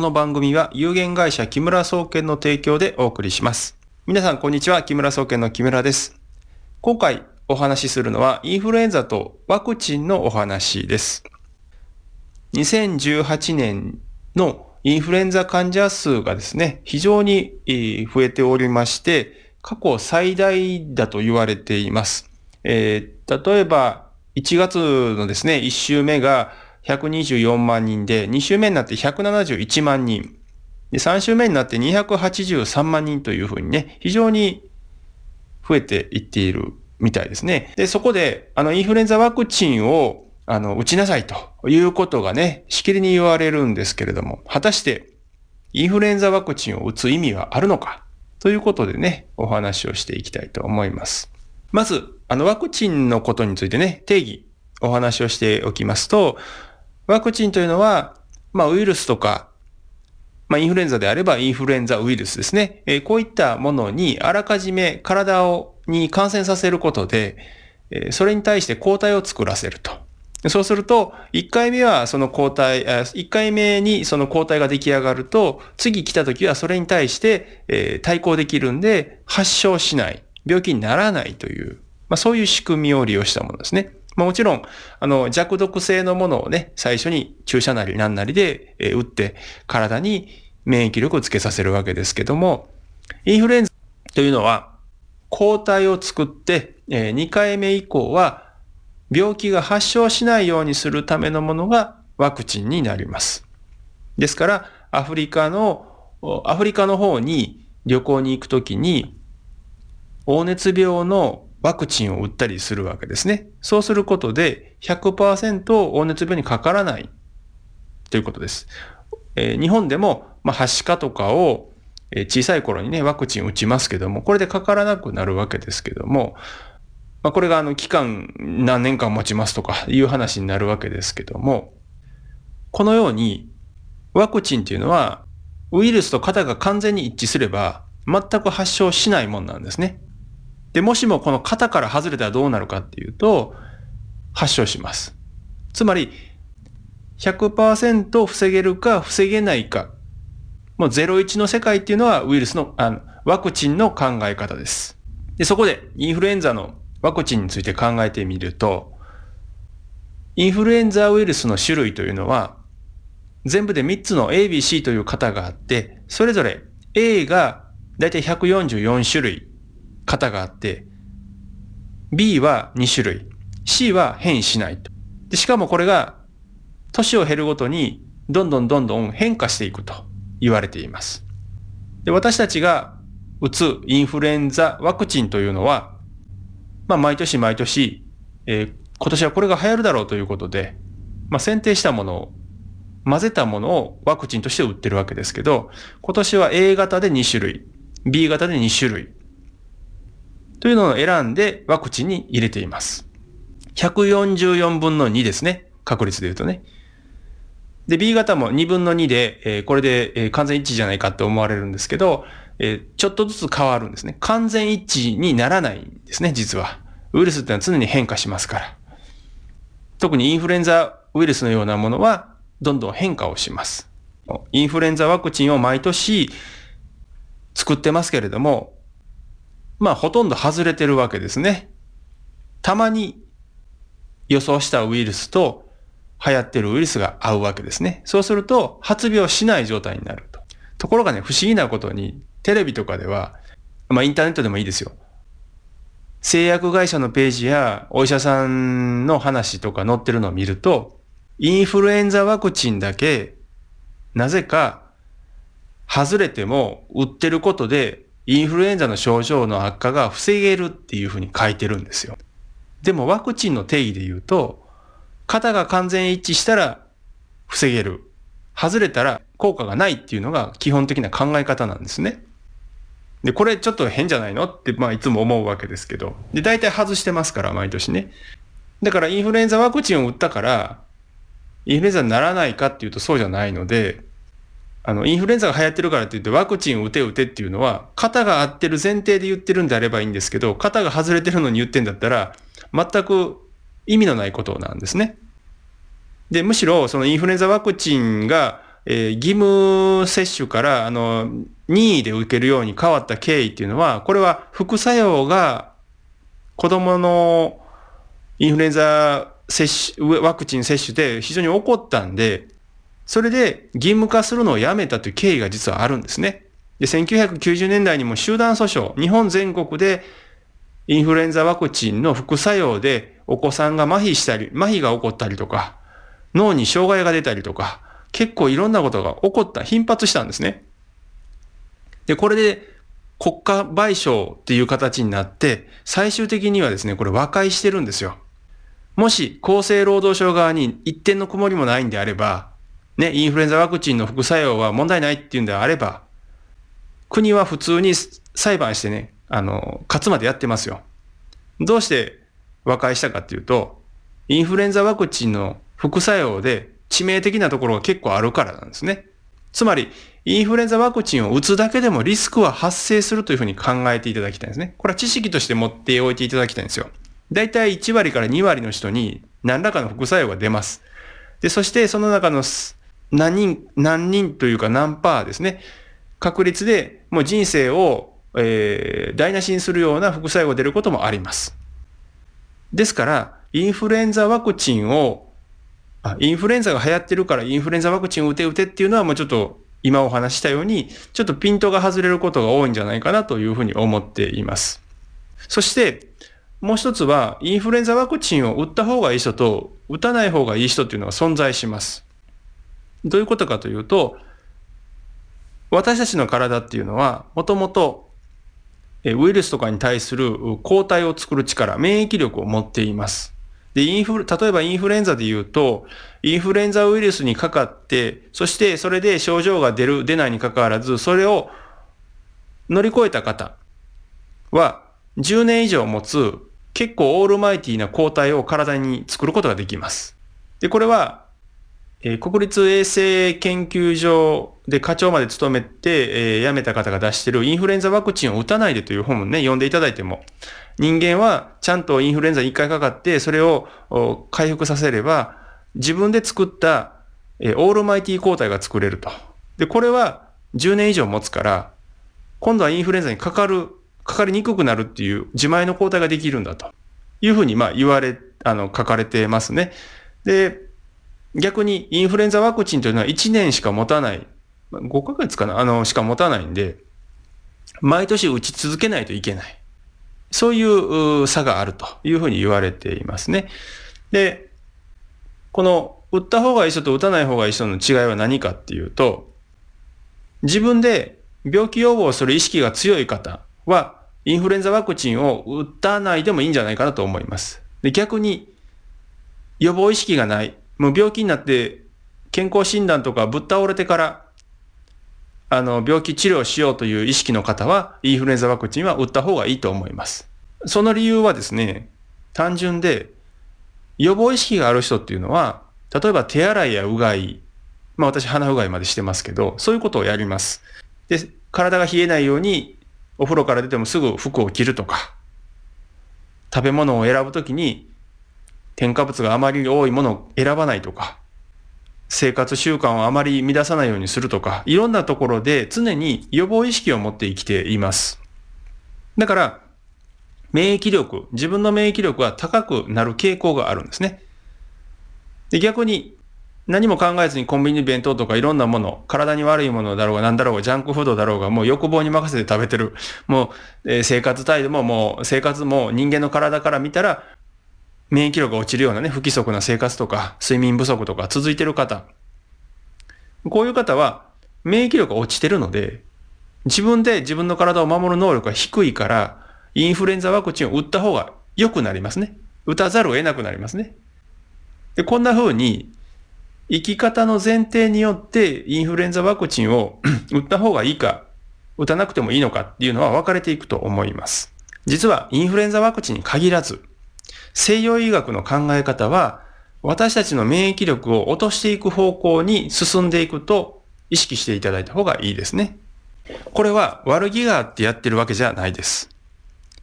この番組は有限会社木村総研の提供でお送りします。皆さんこんにちは。木村総研の木村です。今回お話しするのはインフルエンザとワクチンのお話です。2018年のインフルエンザ患者数がですね、非常に増えておりまして、過去最大だと言われています。えー例えば、1月のですね、1週目が124万人で、2週目になって171万人、で3週目になって283万人というふうにね、非常に増えていっているみたいですね。で、そこで、あの、インフルエンザワクチンを、あの、打ちなさいということがね、しきりに言われるんですけれども、果たして、インフルエンザワクチンを打つ意味はあるのか？ということでね、お話をしていきたいと思います。まず、あの、ワクチンのことについてね、定義、お話をしておきますと、ワクチンというのは、まあ、ウイルスとか、まあ、インフルエンザであればインフルエンザウイルスですね。えーこういったものにあらかじめ体を、に感染させることで、えーそれに対して抗体を作らせると。そうすると、1回目はその抗体、1回目にその抗体が出来上がると、次来た時はそれに対して、えー対抗できるんで、発症しない、病気にならないという、まあ、そういう仕組みを利用したものですね。まあ、もちろん、あの、弱毒性のものをね、最初に注射なり何なりで、えー打って、体に免疫力をつけさせるわけですけども、インフルエンザというのは、抗体を作って、え2回目以降は、病気が発症しないようにするためのものがワクチンになります。ですから、アフリカの、アフリカの方に旅行に行くときに、黄熱病のワクチンを打ったりするわけですね。そうすることで100%黄熱病にかからないということです。えー日本でも、まあ、はしかとかを、小さい頃にね、ワクチン打ちますけども、これでかからなくなるわけですけども、まあ、これがあの期間何年間持ちますとかいう話になるわけですけども、このようにワクチンっていうのはウイルスと型が完全に一致すれば全く発症しないもんなんですね。で、もしもこの型から外れたらどうなるかっていうと、発症します。つまり、100%防げるか防げないか。もう01の世界っていうのはウイルスの、あの、ワクチンの考え方です。で、そこでインフルエンザのワクチンについて考えてみると、インフルエンザウイルスの種類というのは、全部で3つの ABC という型があって、それぞれ A がだいたい144種類型があって、B は2種類、C は変異しないと。でしかもこれが年を減るごとにどんどんどんどん変化していくと言われています。で私たちが打つインフルエンザワクチンというのは、まあ毎年毎年、えー今年はこれが流行るだろうということで、まあ選定したものを混ぜたものをワクチンとして売ってるわけですけど、今年は A 型で2種類、B 型で2種類、というのを選んでワクチンに入れています。144分の2ですね。確率で言うとね。で、B 型も2分の2で、えーこれで、えー完全一致じゃないかって思われるんですけど、えーちょっとずつ変わるんですね。完全一致にならないんですね、実は。ウイルスってのは常に変化しますから。特にインフルエンザウイルスのようなものは、どんどん変化をします。インフルエンザワクチンを毎年作ってますけれども、まあほとんど外れてるわけですね。たまに予想したウイルスと流行ってるウイルスが合うわけですね。そうすると発病しない状態になると。ところがね、不思議なことにテレビとかでは、まあインターネットでもいいですよ。製薬会社のページやお医者さんの話とか載ってるのを見ると、インフルエンザワクチンだけ、なぜか、外れても打ってることで、インフルエンザの症状の悪化が防げるっていうふうに書いてるんですよ。でもワクチンの定義で言うと、型が完全一致したら防げる。外れたら効果がないっていうのが基本的な考え方なんですね。で、これちょっと変じゃないのって、まあいつも思うわけですけど。で、大体外してますから、毎年ね。だからインフルエンザワクチンを打ったから、インフルエンザにならないかっていうとそうじゃないので、あの、インフルエンザが流行ってるからって言ってワクチン打て打てっていうのは、型が合ってる前提で言ってるんであればいいんですけど、型が外れてるのに言ってんだったら、全く意味のないことなんですね。で、むしろそのインフルエンザワクチンがえー、義務接種から、あの、任意で受けるように変わった経緯っていうのは、これは副作用が子供のインフルエンザ接種、ワクチン接種で非常に起こったんで、それで義務化するのをやめたという経緯が実はあるんですね。で、1990年代にも集団訴訟、日本全国でインフルエンザワクチンの副作用でお子さんが麻痺したり、麻痺が起こったりとか、脳に障害が出たりとか、結構いろんなことが起こった、頻発したんですね。で、これで国家賠償っていう形になって、最終的にはですね、これ和解してるんですよ。もし厚生労働省側に一点の曇りもないんであれば、ね、インフルエンザワクチンの副作用は問題ないっていうんであれば、国は普通に裁判してね、あの、勝つまでやってますよ。どうして和解したかっていうと、インフルエンザワクチンの副作用で致命的なところが結構あるからなんですね。つまり、インフルエンザワクチンを打つだけでもリスクは発生するというふうに考えていただきたいんですね。これは知識として持っておいていただきたいんですよ。だいたい1割から2割の人に何らかの副作用が出ます。で、そしてその中の何人、何人というか何パーですね。確率でもう人生を、えー、台無しにするような副作用が出ることもあります。ですから、インフルエンザワクチンをあ、インフルエンザが流行ってるからインフルエンザワクチンを打て打てっていうのはもうちょっと今お話したように、ちょっとピントが外れることが多いんじゃないかなというふうに思っています。そして、もう一つは、インフルエンザワクチンを打った方がいい人と、打たない方がいい人っていうのが存在します。どういうことかというと、私たちの体っていうのは、もともと、ウイルスとかに対する抗体を作る力、免疫力を持っています。で、インフル、例えばインフルエンザで言うと、インフルエンザウイルスにかかって、そしてそれで症状が出る、出ないにかかわらず、それを乗り越えた方は、10年以上持つ結構オールマイティな抗体を体に作ることができます。で、これは、えー、国立衛生研究所で課長まで務めて、えー、辞めた方が出しているインフルエンザワクチンを打たないでという本をね、読んでいただいても、人間はちゃんとインフルエンザに1回かかって、それを回復させれば、自分で作った、えー、オールマイティ抗体が作れると。で、これは10年以上持つから、今度はインフルエンザにかかる、かかりにくくなるっていう自前の抗体ができるんだというふうに、まあ言われ、あの、書かれてますね。で、逆にインフルエンザワクチンというのは1年しか持たない、5ヶ月かなあの、しか持たないんで、毎年打ち続けないといけない。そういう差があるというふうに言われていますね。で、この打った方がいい人と打たない方がいい人の違いは何かっていうと、自分で病気予防する意識が強い方は、インフルエンザワクチンを打たないでもいいんじゃないかなと思います。で逆に、予防意識がない、もう病気になって健康診断とかぶっ倒れてから、あの、病気治療しようという意識の方は、インフルエンザワクチンは打った方がいいと思います。その理由はですね、単純で、予防意識がある人っていうのは、例えば手洗いやうがい、まあ私鼻うがいまでしてますけど、そういうことをやります。で、体が冷えないように、お風呂から出てもすぐ服を着るとか、食べ物を選ぶときに添加物があまり多いものを選ばないとか、生活習慣をあまり乱さないようにするとか、いろんなところで常に予防意識を持って生きています。だから、免疫力、自分の免疫力は高くなる傾向があるんですね。で逆に、何も考えずにコンビニ弁当とかいろんなもの、体に悪いものだろうが何だろうが、ジャンクフードだろうが、もう欲望に任せて食べてる。もう、えー、生活態度ももう、生活も人間の体から見たら、免疫力が落ちるようなね、不規則な生活とか、睡眠不足とか続いてる方。こういう方は、免疫力が落ちてるので、自分で自分の体を守る能力が低いから、インフルエンザワクチンを打った方が良くなりますね。打たざるを得なくなりますね。で、こんな風に、生き方の前提によってインフルエンザワクチンを 打った方がいいか、打たなくてもいいのかっていうのは分かれていくと思います。実はインフルエンザワクチンに限らず、西洋医学の考え方は、私たちの免疫力を落としていく方向に進んでいくと意識していただいた方がいいですね。これは悪気があってやってるわけじゃないです。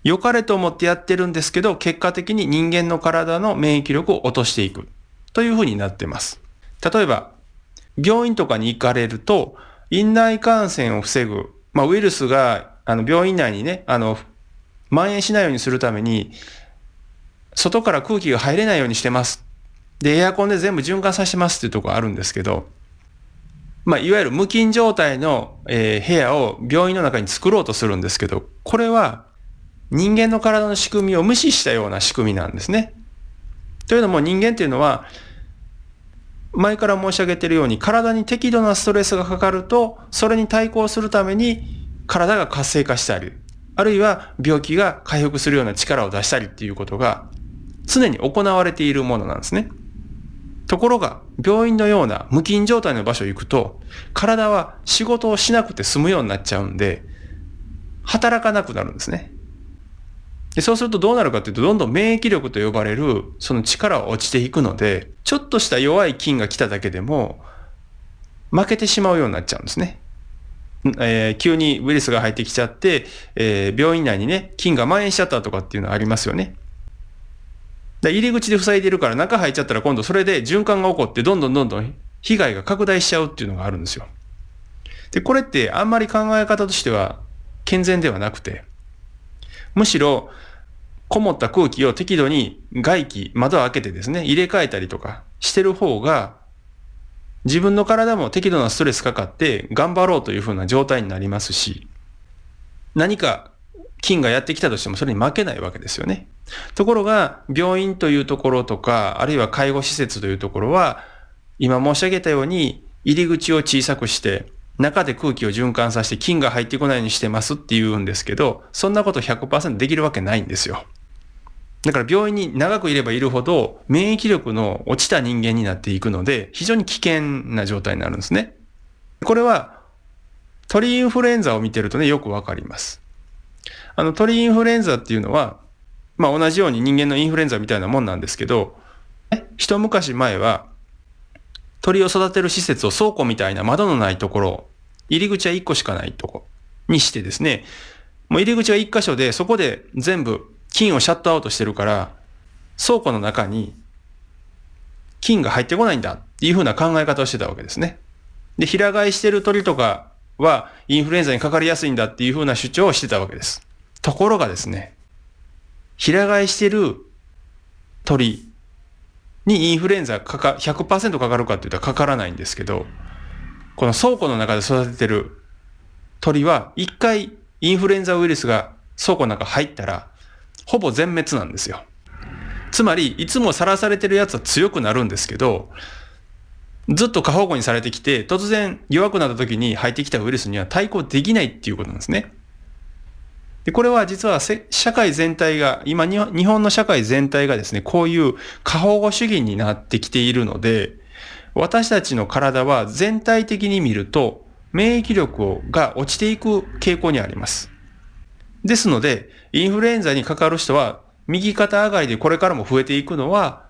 良かれと思ってやってるんですけど、結果的に人間の体の免疫力を落としていくというふうになってます。例えば、病院とかに行かれると、院内感染を防ぐ、まあ、ウイルスが、あの、病院内にね、あの、蔓延しないようにするために、外から空気が入れないようにしてます。で、エアコンで全部循環させてますっていうところあるんですけど、まあ、いわゆる無菌状態の、えー、部屋を病院の中に作ろうとするんですけど、これは人間の体の仕組みを無視したような仕組みなんですね。というのも人間っていうのは、前から申し上げているように体に適度なストレスがかかると、それに対抗するために体が活性化したり、あるいは病気が回復するような力を出したりっていうことが常に行われているものなんですね。ところが、病院のような無菌状態の場所行くと、体は仕事をしなくて済むようになっちゃうんで、働かなくなるんですね。でそうするとどうなるかというと、どんどん免疫力と呼ばれる、その力は落ちていくので、ちょっとした弱い菌が来ただけでも、負けてしまうようになっちゃうんですね。えー、急にウイルスが入ってきちゃって、えー、病院内にね、菌が蔓延しちゃったとかっていうのはありますよね。だ入り口で塞いでるから中入っちゃったら今度それで循環が起こってどんどんどんどん被害が拡大しちゃうっていうのがあるんですよ。で、これってあんまり考え方としては健全ではなくて、むしろこもった空気を適度に外気、窓を開けてですね、入れ替えたりとかしてる方が、自分の体も適度なストレスかかって頑張ろうというふうな状態になりますし、何か菌がやってきたとしてもそれに負けないわけですよね。ところが、病院というところとか、あるいは介護施設というところは、今申し上げたように、入り口を小さくして、中で空気を循環させて菌が入ってこないようにしてますって言うんですけど、そんなこと100%できるわけないんですよ。だから病院に長くいればいるほど免疫力の落ちた人間になっていくので、非常に危険な状態になるんですね。これは鳥インフルエンザを見てるとね、よくわかります。あの鳥インフルエンザっていうのは、まあ同じように人間のインフルエンザみたいなもんなんですけど、一昔前は鳥を育てる施設を倉庫みたいな窓のないところ、入り口は1個しかないとこにしてですね、もう入り口は1箇所でそこで全部菌をシャットアウトしてるから、倉庫の中に菌が入ってこないんだっていうふうな考え方をしてたわけですね。で、平飼いしてる鳥とかはインフルエンザにかかりやすいんだっていうふうな主張をしてたわけです。ところがですね、平飼いしてる鳥にインフルエンザかか、100%かかるかって言ったらかからないんですけど、この倉庫の中で育ててる鳥は一回インフルエンザウイルスが倉庫の中入ったら、ほぼ全滅なんですよ。つまり、いつもさらされてるやつは強くなるんですけど、ずっと過保護にされてきて、突然弱くなった時に入ってきたウイルスには対抗できないっていうことなんですね。で、これは実は社会全体が、今日本の社会全体がですね、こういう過保護主義になってきているので、私たちの体は全体的に見ると、免疫力をが落ちていく傾向にあります。ですので、インフルエンザにかかる人は、右肩上がりでこれからも増えていくのは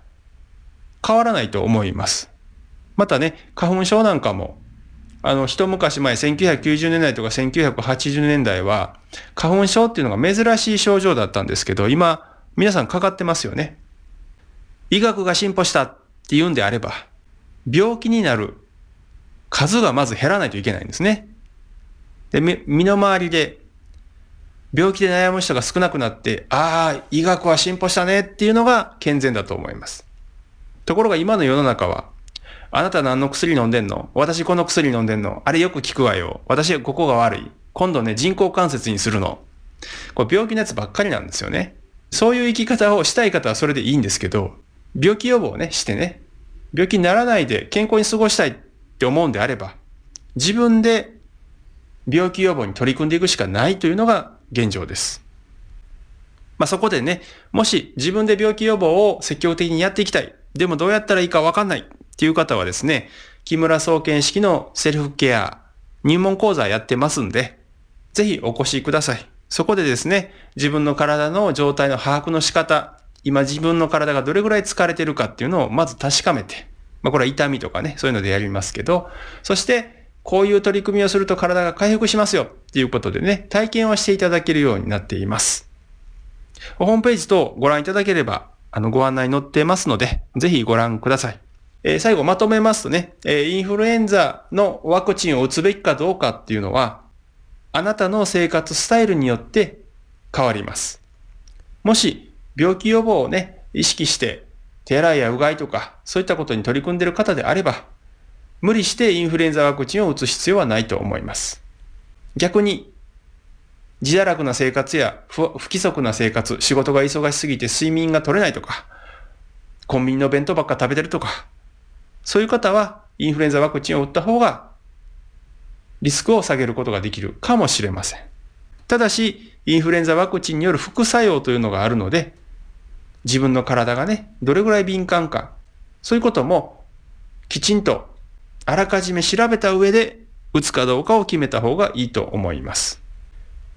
変わらないと思います。またね、花粉症なんかもあの、一昔前、1990年代とか1980年代は、花粉症っていうのが珍しい症状だったんですけど、今、皆さんかかってますよね。医学が進歩したっていうんであれば、病気になる数がまず減らないといけないんですね。で、身の回りで、病気で悩む人が少なくなって、ああ、医学は進歩したねっていうのが健全だと思います。ところが今の世の中は、あなた何の薬飲んでんの？私この薬飲んでんのあれよく効くわよ。私はここが悪い。今度ね、人工関節にするの。これ病気のやつばっかりなんですよね。そういう生き方をしたい方はそれでいいんですけど、病気予防をね、してね、病気にならないで健康に過ごしたいって思うんであれば、自分で病気予防に取り組んでいくしかないというのが現状です。まあ、そこでね、もし自分で病気予防を積極的にやっていきたい。でもどうやったらいいかわかんない。っていう方はですね、木村総研式のセルフケア入門講座やってますんで、ぜひお越しください。そこでですね、自分の体の状態の把握の仕方、今自分の体がどれぐらい疲れてるかっていうのをまず確かめて、まあこれは痛みとかね、そういうのでやりますけど、そしてこういう取り組みをすると体が回復しますよっていうことでね、体験をしていただけるようになっています。ホームページとご覧いただければ、あのご案内載ってますので、ぜひご覧ください。え最後まとめますとね、えインフルエンザのワクチンを打つべきかどうかっていうのは、あなたの生活スタイルによって変わります。もし病気予防をね、意識して手洗いやうがいとかそういったことに取り組んでいる方であれば、無理してインフルエンザワクチンを打つ必要はないと思います。逆に、自堕落な生活や不規則な生活、仕事が忙しすぎて睡眠が取れないとか、コンビニの弁当ばっか食べてるとか、そういう方はインフルエンザワクチンを打った方がリスクを下げることができるかもしれません。ただし、インフルエンザワクチンによる副作用というのがあるので、自分の体がね、どれぐらい敏感か、そういうこともきちんとあらかじめ調べた上で打つかどうかを決めた方がいいと思います。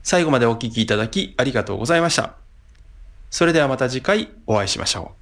最後までお聞きいただきありがとうございました。それではまた次回お会いしましょう。